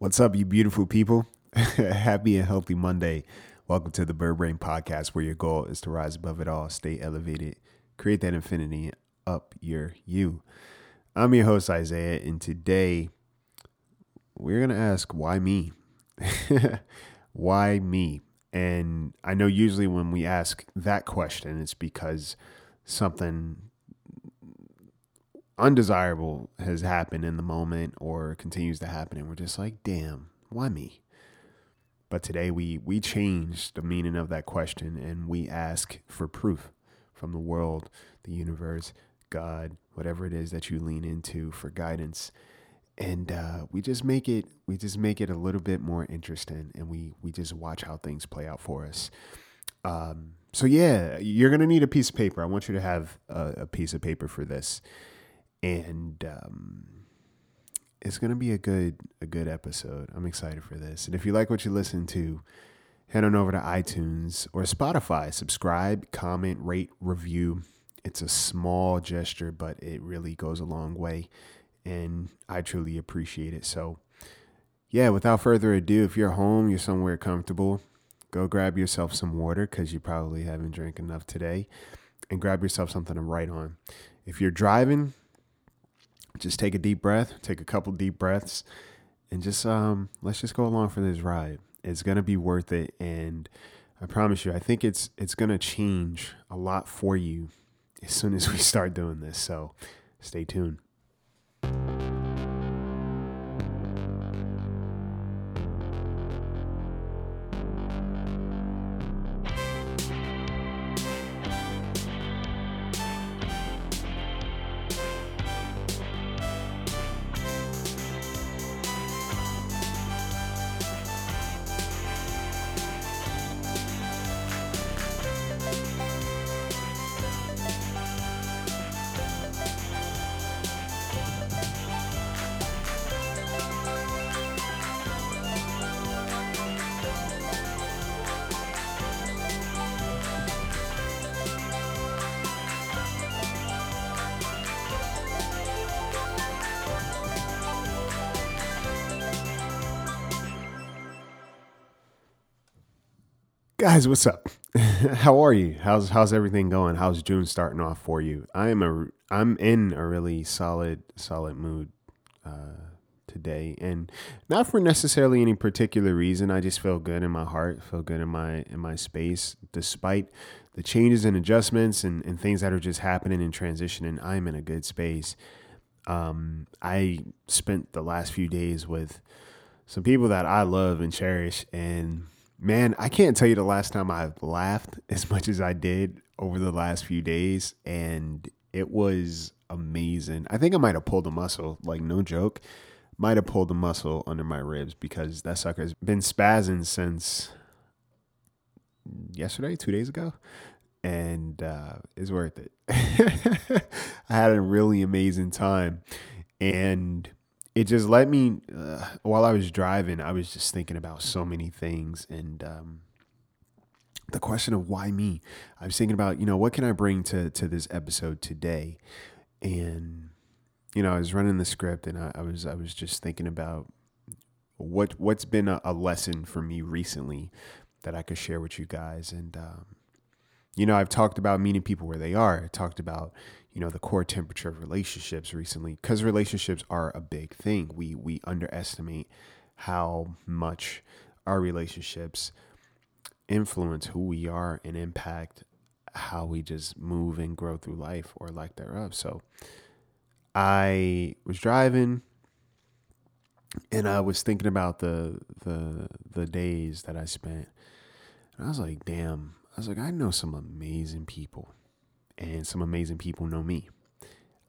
What's up, you beautiful people? Happy and healthy Monday. Welcome to the Bird Brain Podcast, where your goal is to rise above it all, stay elevated, create that infinity up your you. I'm your host, Isaiah, and today we're going to ask, why me? why me? And I know usually when we ask that question, it's because something undesirable has happened in the moment or continues to happen and we're just like damn why me? But today we we change the meaning of that question and we ask for proof from the world the universe god whatever it is that you lean into for guidance. And uh, we just make it we just make it a little bit more interesting and we we just watch how things play out for us. Um, so yeah you're gonna need a piece of paper. I want you to have a, a piece of paper for this and um, it's gonna be a good a good episode. I'm excited for this. And if you like what you listen to, head on over to iTunes or Spotify. Subscribe, comment, rate, review. It's a small gesture, but it really goes a long way, and I truly appreciate it. So, yeah, without further ado, if you're home, you're somewhere comfortable, go grab yourself some water because you probably haven't drank enough today, and grab yourself something to write on. If you're driving, just take a deep breath, take a couple deep breaths, and just um, let's just go along for this ride. It's gonna be worth it, and I promise you, I think it's it's gonna change a lot for you as soon as we start doing this. So, stay tuned. Guys, what's up? How are you? How's how's everything going? How's June starting off for you? I am a I'm in a really solid solid mood uh, today, and not for necessarily any particular reason. I just feel good in my heart, feel good in my in my space, despite the changes and adjustments and, and things that are just happening and transitioning. I'm in a good space. Um, I spent the last few days with some people that I love and cherish, and Man, I can't tell you the last time I've laughed as much as I did over the last few days, and it was amazing. I think I might have pulled a muscle, like no joke. Might have pulled a muscle under my ribs because that sucker's been spazzing since yesterday, two days ago, and uh, it's worth it. I had a really amazing time, and it just let me uh, while I was driving, I was just thinking about so many things and um, the question of why me. I was thinking about you know what can I bring to to this episode today, and you know I was running the script and I, I was I was just thinking about what what's been a, a, lesson for me recently that I could share with you guys and. Um, you know, I've talked about meeting people where they are. I talked about you know the core temperature of relationships recently because relationships are a big thing we we underestimate how much our relationships influence who we are and impact how we just move and grow through life or lack thereof so i was driving and i was thinking about the the the days that i spent and i was like damn i was like i know some amazing people and some amazing people know me.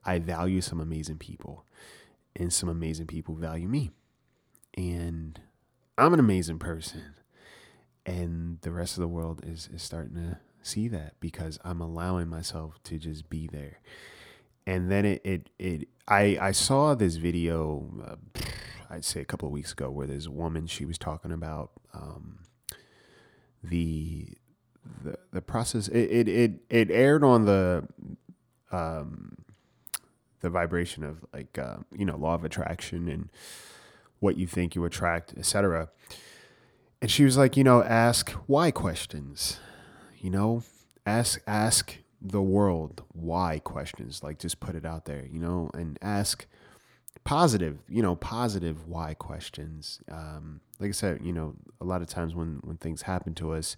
I value some amazing people, and some amazing people value me. And I'm an amazing person. And the rest of the world is, is starting to see that because I'm allowing myself to just be there. And then it, it, it I, I saw this video, uh, I'd say a couple of weeks ago, where this woman, she was talking about um, the the the process it it it, it aired on the um the vibration of like uh, you know law of attraction and what you think you attract, etc. And she was like, you know, ask why questions. You know, ask ask the world why questions. Like just put it out there, you know, and ask positive, you know, positive why questions. Um, like I said, you know, a lot of times when when things happen to us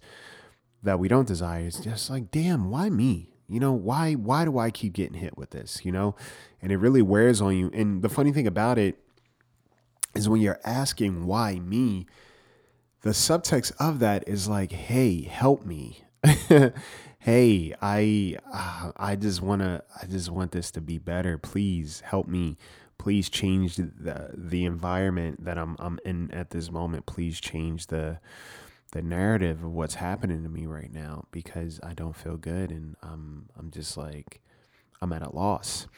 that we don't desire, it's just like, damn, why me? You know, why why do I keep getting hit with this? You know, and it really wears on you. And the funny thing about it is when you're asking why me, the subtext of that is like, hey, help me. hey, I uh, I just want to I just want this to be better. Please help me. Please change the the environment that I'm I'm in at this moment. Please change the the narrative of what's happening to me right now because I don't feel good and I'm I'm just like I'm at a loss.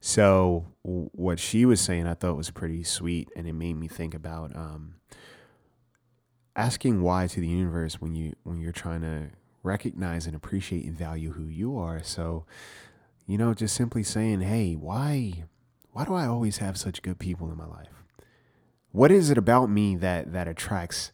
So what she was saying I thought was pretty sweet and it made me think about um, asking why to the universe when you when you're trying to recognize and appreciate and value who you are. So, you know, just simply saying, "Hey, why why do I always have such good people in my life? What is it about me that that attracts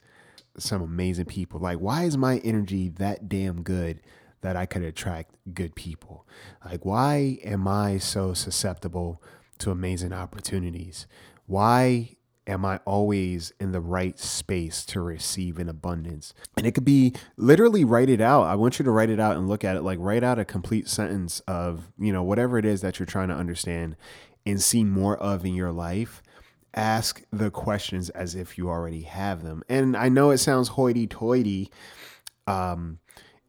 some amazing people? Like why is my energy that damn good that I could attract good people? Like why am I so susceptible to amazing opportunities? Why am I always in the right space to receive in abundance? And it could be literally write it out. I want you to write it out and look at it like write out a complete sentence of, you know, whatever it is that you're trying to understand and see more of in your life. Ask the questions as if you already have them. And I know it sounds hoity toity. Um,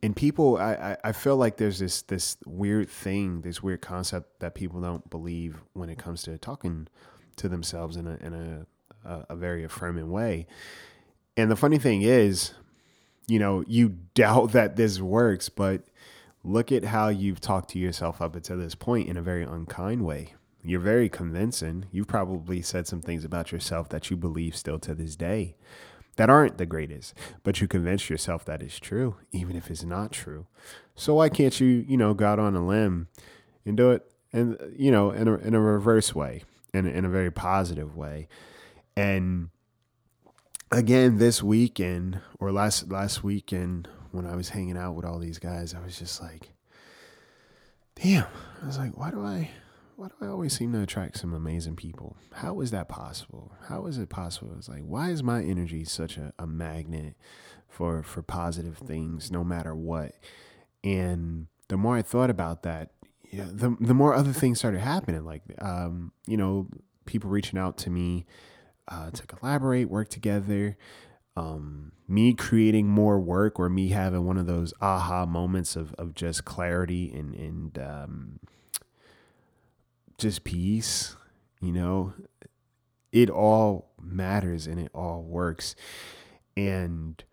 and people, I, I feel like there's this this weird thing, this weird concept that people don't believe when it comes to talking to themselves in a in a a, a very affirming way. And the funny thing is, you know, you doubt that this works, but look at how you've talked to yourself up until this point in a very unkind way. You're very convincing. You've probably said some things about yourself that you believe still to this day that aren't the greatest, but you convince yourself that is true, even if it's not true. So why can't you, you know, go out on a limb and do it, and you know, in a in a reverse way, in in a very positive way, and again, this weekend or last last weekend when I was hanging out with all these guys, I was just like, damn. I was like, why do I why do I always seem to attract some amazing people? How is that possible? How is it possible? It's like, why is my energy such a, a magnet for for positive things no matter what? And the more I thought about that, yeah, the the more other things started happening. Like um, you know, people reaching out to me uh, to collaborate, work together. Um, me creating more work or me having one of those aha moments of, of just clarity and, and um, just peace, you know, it all matters and it all works. And,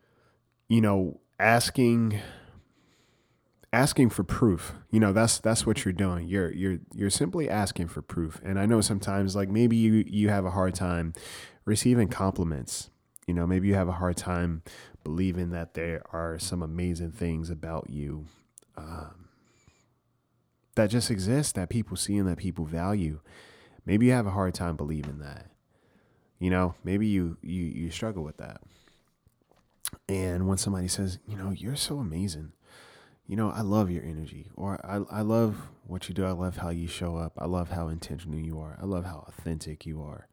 you know, asking asking for proof you know that's that's what you're doing. You're you're you're simply asking for proof. And i know sometimes like maybe you you have a hard time receiving compliments. You know maybe you have a hard time believing that there are some amazing things about you um, that just exists that people see and that people value maybe you have a hard time believing that you know maybe you you you struggle with that and when somebody says you know you're so amazing you know, I love your energy, or I, I love what you do. I love how you show up. I love how intentional you are. I love how authentic you are.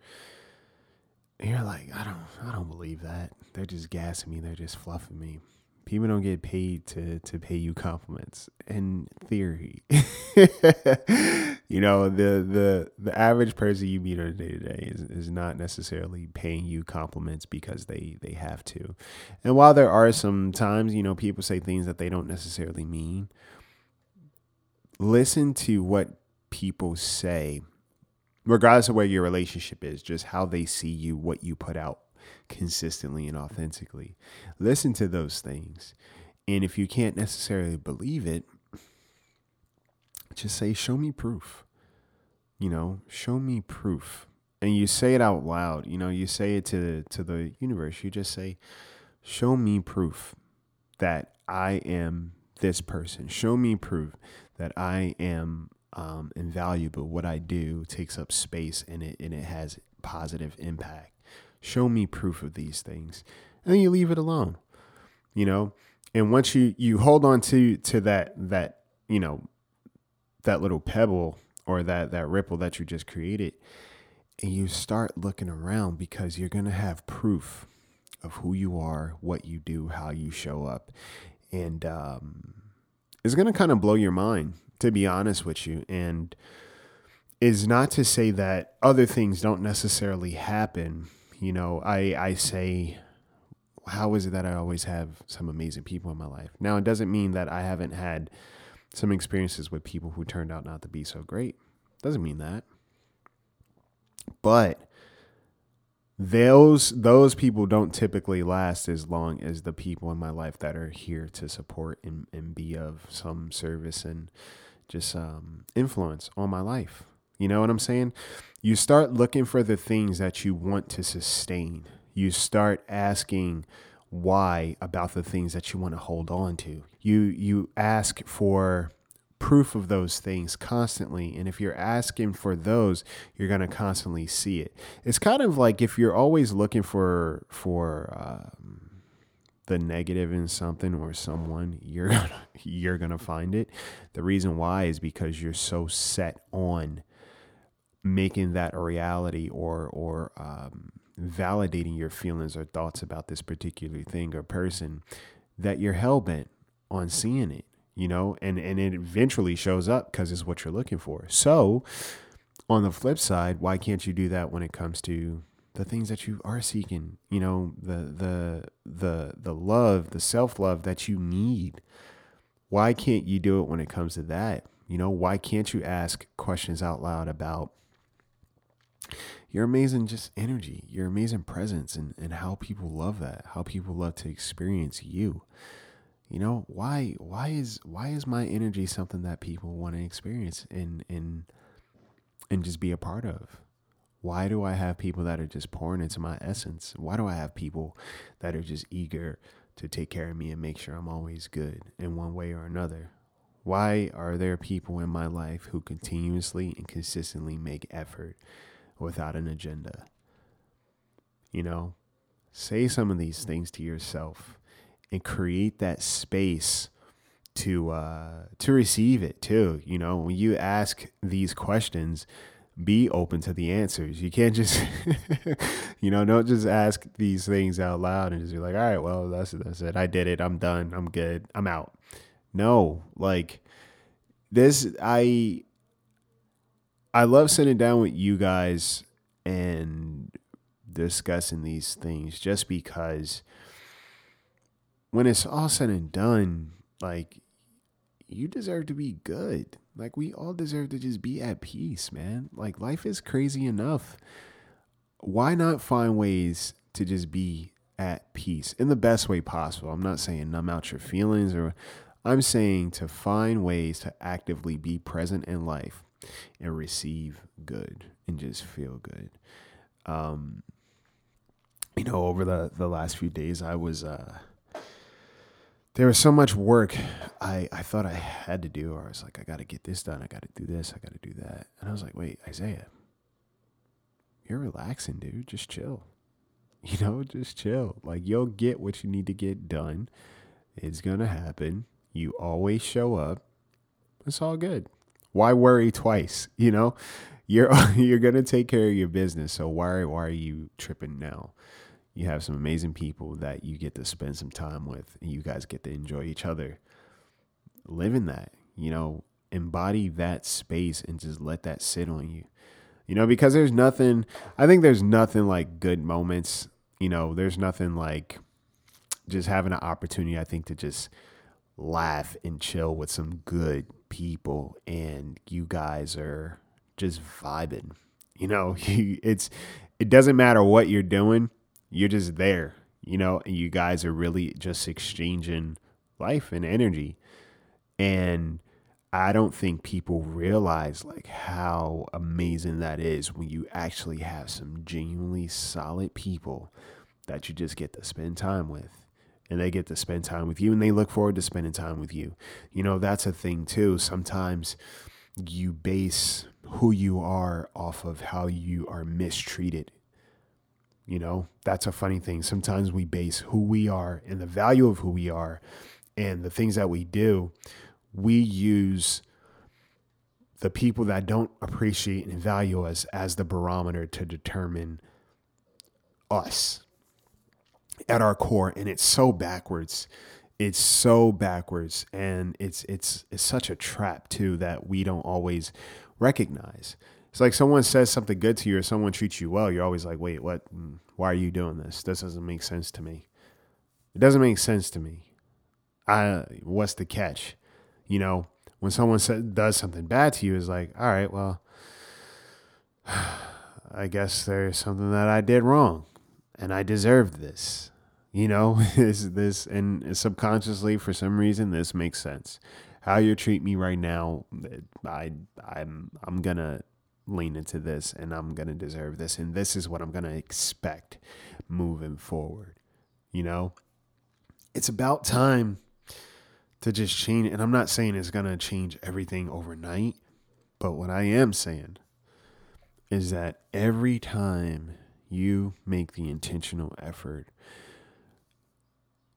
And you're like, I don't, I don't believe that. They're just gassing me. They're just fluffing me people don't get paid to to pay you compliments in theory. You know the the the average person you meet on a day to day is is not necessarily paying you compliments because they they have to. And while there are some times you know people say things that they don't necessarily mean listen to what people say regardless of where your relationship is just how they see you what you put out consistently and authentically. Listen to those things. And if you can't necessarily believe it, just say, Show me proof. You know, show me proof. And you say it out loud. You know, you say it to, to the universe. You just say, Show me proof that I am this person. Show me proof that I am um, invaluable. What I do takes up space and it and it has positive impact Show me proof of these things. And then you leave it alone. You know? And once you you hold on to to that that, you know, that little pebble or that that ripple that you just created and you start looking around because you're going to have proof of who you are, what you do, how you show up. And um it's going to kind of blow your mind to be honest with you and is not to say that other things don't necessarily happen. You know, I I say how is it that I always have some amazing people in my life? Now, it doesn't mean that I haven't had some experiences with people who turned out not to be so great. Doesn't mean that. But those those people don't typically last as long as the people in my life that are here to support and, and be of some service and just um, influence on my life. You know what I'm saying? You start looking for the things that you want to sustain. You start asking why about the things that you want to hold on to. You you ask for proof of those things constantly and if you're asking for those you're going to constantly see it it's kind of like if you're always looking for for um, the negative in something or someone you're gonna, you're going to find it the reason why is because you're so set on making that a reality or or um, validating your feelings or thoughts about this particular thing or person that you're hell bent on seeing it, you know, and, and it eventually shows up because it's what you're looking for. So, on the flip side, why can't you do that when it comes to the things that you are seeking? You know, the the the the love, the self love that you need. Why can't you do it when it comes to that? You know, why can't you ask questions out loud about your amazing just energy, your amazing presence and, and how people love that, how people love to experience you. You know, why why is why is my energy something that people want to experience and and and just be a part of? Why do I have people that are just pouring into my essence? Why do I have people that are just eager to take care of me and make sure I'm always good in one way or another? Why are there people in my life who continuously and consistently make effort without an agenda. You know, say some of these things to yourself and create that space to uh, to receive it too. You know, when you ask these questions, be open to the answers. You can't just, you know, don't just ask these things out loud and just be like, all right, well, that's that's it. I did it. I'm done. I'm good. I'm out. No, like this, I I love sitting down with you guys and discussing these things just because when it's all said and done, like you deserve to be good. Like we all deserve to just be at peace, man. Like life is crazy enough. Why not find ways to just be at peace in the best way possible? I'm not saying numb out your feelings or I'm saying to find ways to actively be present in life and receive good and just feel good. Um, you know, over the, the last few days, I was, uh, there was so much work I, I thought I had to do, or I was like, I got to get this done. I got to do this. I got to do that. And I was like, wait, Isaiah, you're relaxing, dude. Just chill. You know, just chill. Like, you'll get what you need to get done. It's going to happen. You always show up. It's all good. Why worry twice? You know, you're you're gonna take care of your business. So why why are you tripping now? You have some amazing people that you get to spend some time with, and you guys get to enjoy each other. Live in that, you know, embody that space and just let that sit on you. You know, because there's nothing. I think there's nothing like good moments. You know, there's nothing like just having an opportunity. I think to just laugh and chill with some good people and you guys are just vibing. You know, it's it doesn't matter what you're doing, you're just there, you know, and you guys are really just exchanging life and energy. And I don't think people realize like how amazing that is when you actually have some genuinely solid people that you just get to spend time with and they get to spend time with you and they look forward to spending time with you. You know, that's a thing too. Sometimes you base who you are off of how you are mistreated. You know, that's a funny thing. Sometimes we base who we are and the value of who we are and the things that we do, we use the people that don't appreciate and value us as the barometer to determine us at our core and it's so backwards it's so backwards and it's it's it's such a trap too that we don't always recognize it's like someone says something good to you or someone treats you well, you're always like, wait, what? Mm, why are you doing this? This doesn't make sense to me. It doesn't make sense to me. I, what's the catch? You know, when someone says, does something bad to you, is like, all right, well, I guess there's something that I did wrong and I deserved this. You know, this, this, and subconsciously, for some reason, this makes sense. How you treat me right now, I, I'm, I'm gonna lean into this and I'm to deserve this. And this is what I'm to expect moving forward. You know, it's about time to just change. And I'm not saying it's to change everything overnight, but what I am saying is that every time you make the intentional effort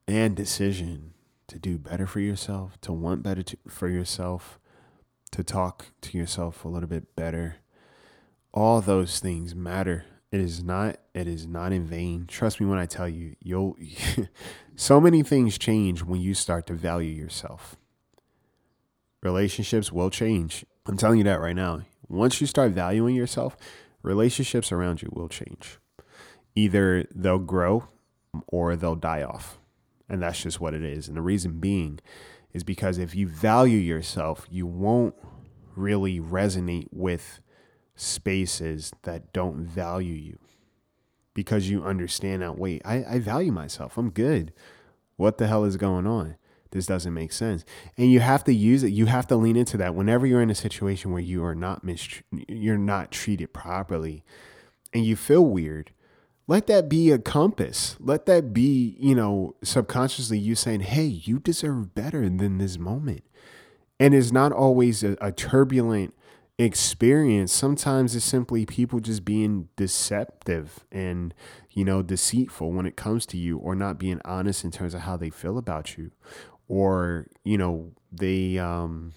and decision to do better for yourself, to want better to, for yourself, to talk to yourself a little bit better, all those things matter. It is not it is not in vain. Trust me when I tell you, you'll so many things change when you start to value yourself. Relationships will change. I'm telling you that right now. Once you start valuing yourself, relationships around you will change. Either they'll grow or they'll die off. And that's just what it is. And the reason being is because if you value yourself, you won't really resonate with spaces that don't value you because you understand that wait I, I value myself. I'm good. What the hell is going on? This doesn't make sense. And you have to use it. You have to lean into that. Whenever you're in a situation where you are not you're not treated properly and you feel weird let that be a compass. Let that be you know subconsciously you saying hey you deserve better than this moment. And it's not always a, a turbulent experience. Sometimes it's simply people just being deceptive and you know deceitful when it comes to you or not being honest in terms of how they feel about you. Or you know they um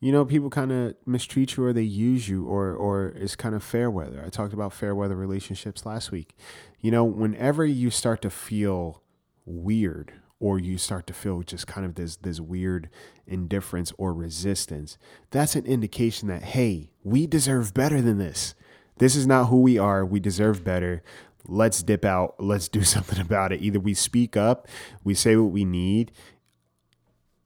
you know people kind of mistreat you or they use you or or it's kind of fair weather. I talked about fair weather relationships last week you know whenever you start to feel weird or you start to feel just kind of this this weird indifference or resistance, that's an indication that hey, we deserve better than this. This is not who we are. We deserve better. Let's dip out. Let's do something about it. Either we speak up, we say what we need,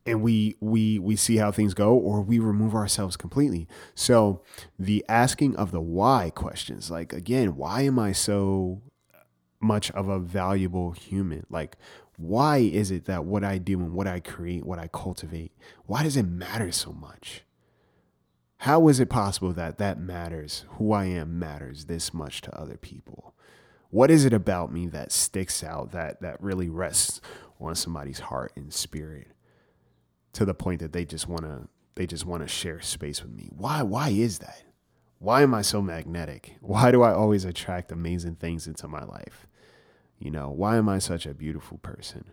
and we we we see how things go or we remove ourselves completely so the asking of the why questions like again why am i so much of a valuable human like why is it that what I do and what I create, what I cultivate, why does it matter so much? How is it possible that that matters, who I am matters this much to other people? What is it about me that sticks out, that, that really rests on somebody's heart and spirit to the point that they just want to they just want to share space with me? Why why is that? Why am I so magnetic? Why do I always attract amazing things into my life? You know, why am I such a beautiful person?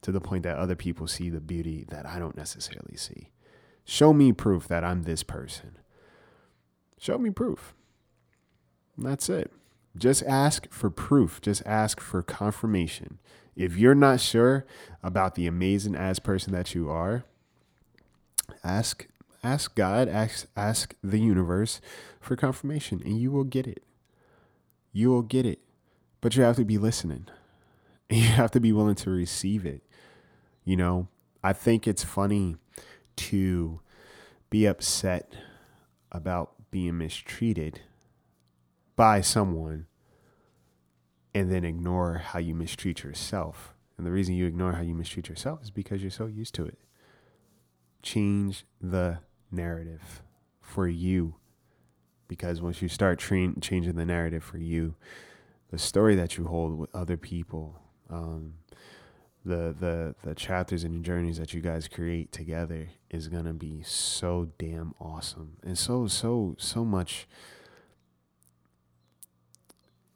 To the point that other people see the beauty that I don't necessarily see. Show me proof that I'm this person. Show me proof. And that's it. Just ask for proof. Just ask for confirmation. If you're not sure about the amazing as person that you are, ask ask God, ask ask the universe for confirmation and you will get it. You will get it. But you have to be listening. You have to be willing to receive it. You know, I think it's funny to be upset about being mistreated by someone and then ignore how you mistreat yourself. And the reason you ignore how you mistreat yourself is because you're so used to it. Change the narrative for you. Because once you start tra- changing the narrative for you, the story that you hold with other people, um, the the the chapters and journeys that you guys create together is gonna be so damn awesome and so so so much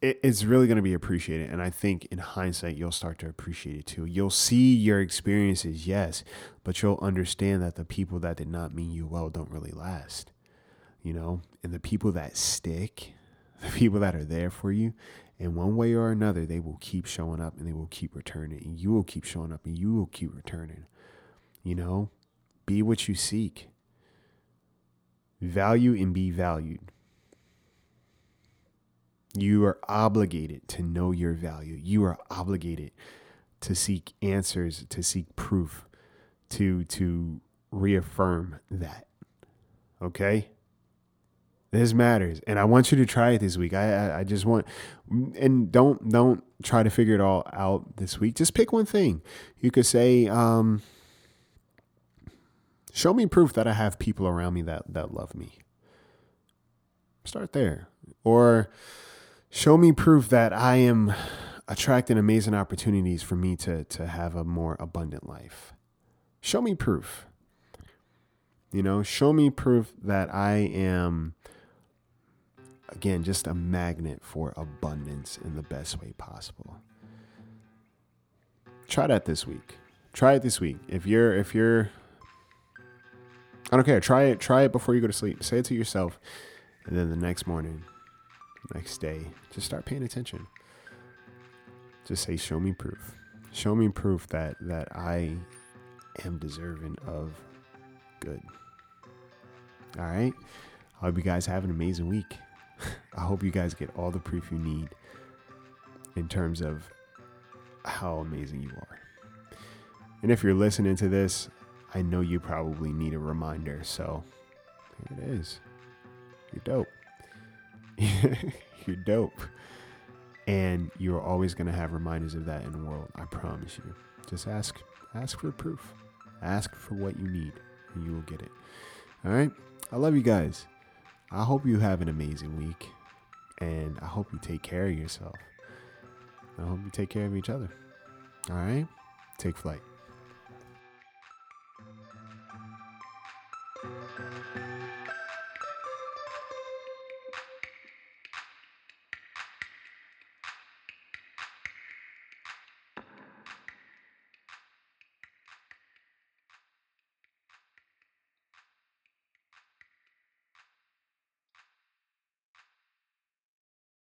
it, it's really to be appreciated. And I think in hindsight, you'll start to appreciate it too. You'll see your experiences, yes, but you'll understand that the people that did not mean you well don't really last, you know? And the people that stick, the people that are there for you, in one way or another, they will keep showing up and they will keep returning. And you will keep showing up and you will keep returning. You know, be what you seek, value and be valued. You are obligated to know your value. You are obligated to seek answers, to seek proof, to to reaffirm that. Okay? This matters, and I want you to try it this week. I, I, I just want, and don't don't try to figure it all out this week. Just pick one thing. You could say, um, "Show me proof that I have people around me that that love me." Start there, or show me proof that I am attracting amazing opportunities for me to to have a more abundant life. Show me proof. You know, show me proof that I am again, just a magnet for abundance in the best way possible. Try that this week. Try it this week. If you're if you're I don't care, try it try it before you go to sleep. Say it to yourself and then the next morning, next day, just start paying attention. Just say show me proof. Show me proof that that I am deserving of good. All right? I hope you guys have an amazing week. I hope you guys get all the proof you need in terms of how amazing you are. And if you're listening to this, I know you probably need a reminder. So here it is. You're dope. you're dope. And you're always going to have reminders of that in the world. I promise you. Just ask ask for proof. Ask for what you need and you will get it. All right? I love you guys. I hope you have an amazing week. And I hope you take care of yourself. I hope you take care of each other. All right? Take flight.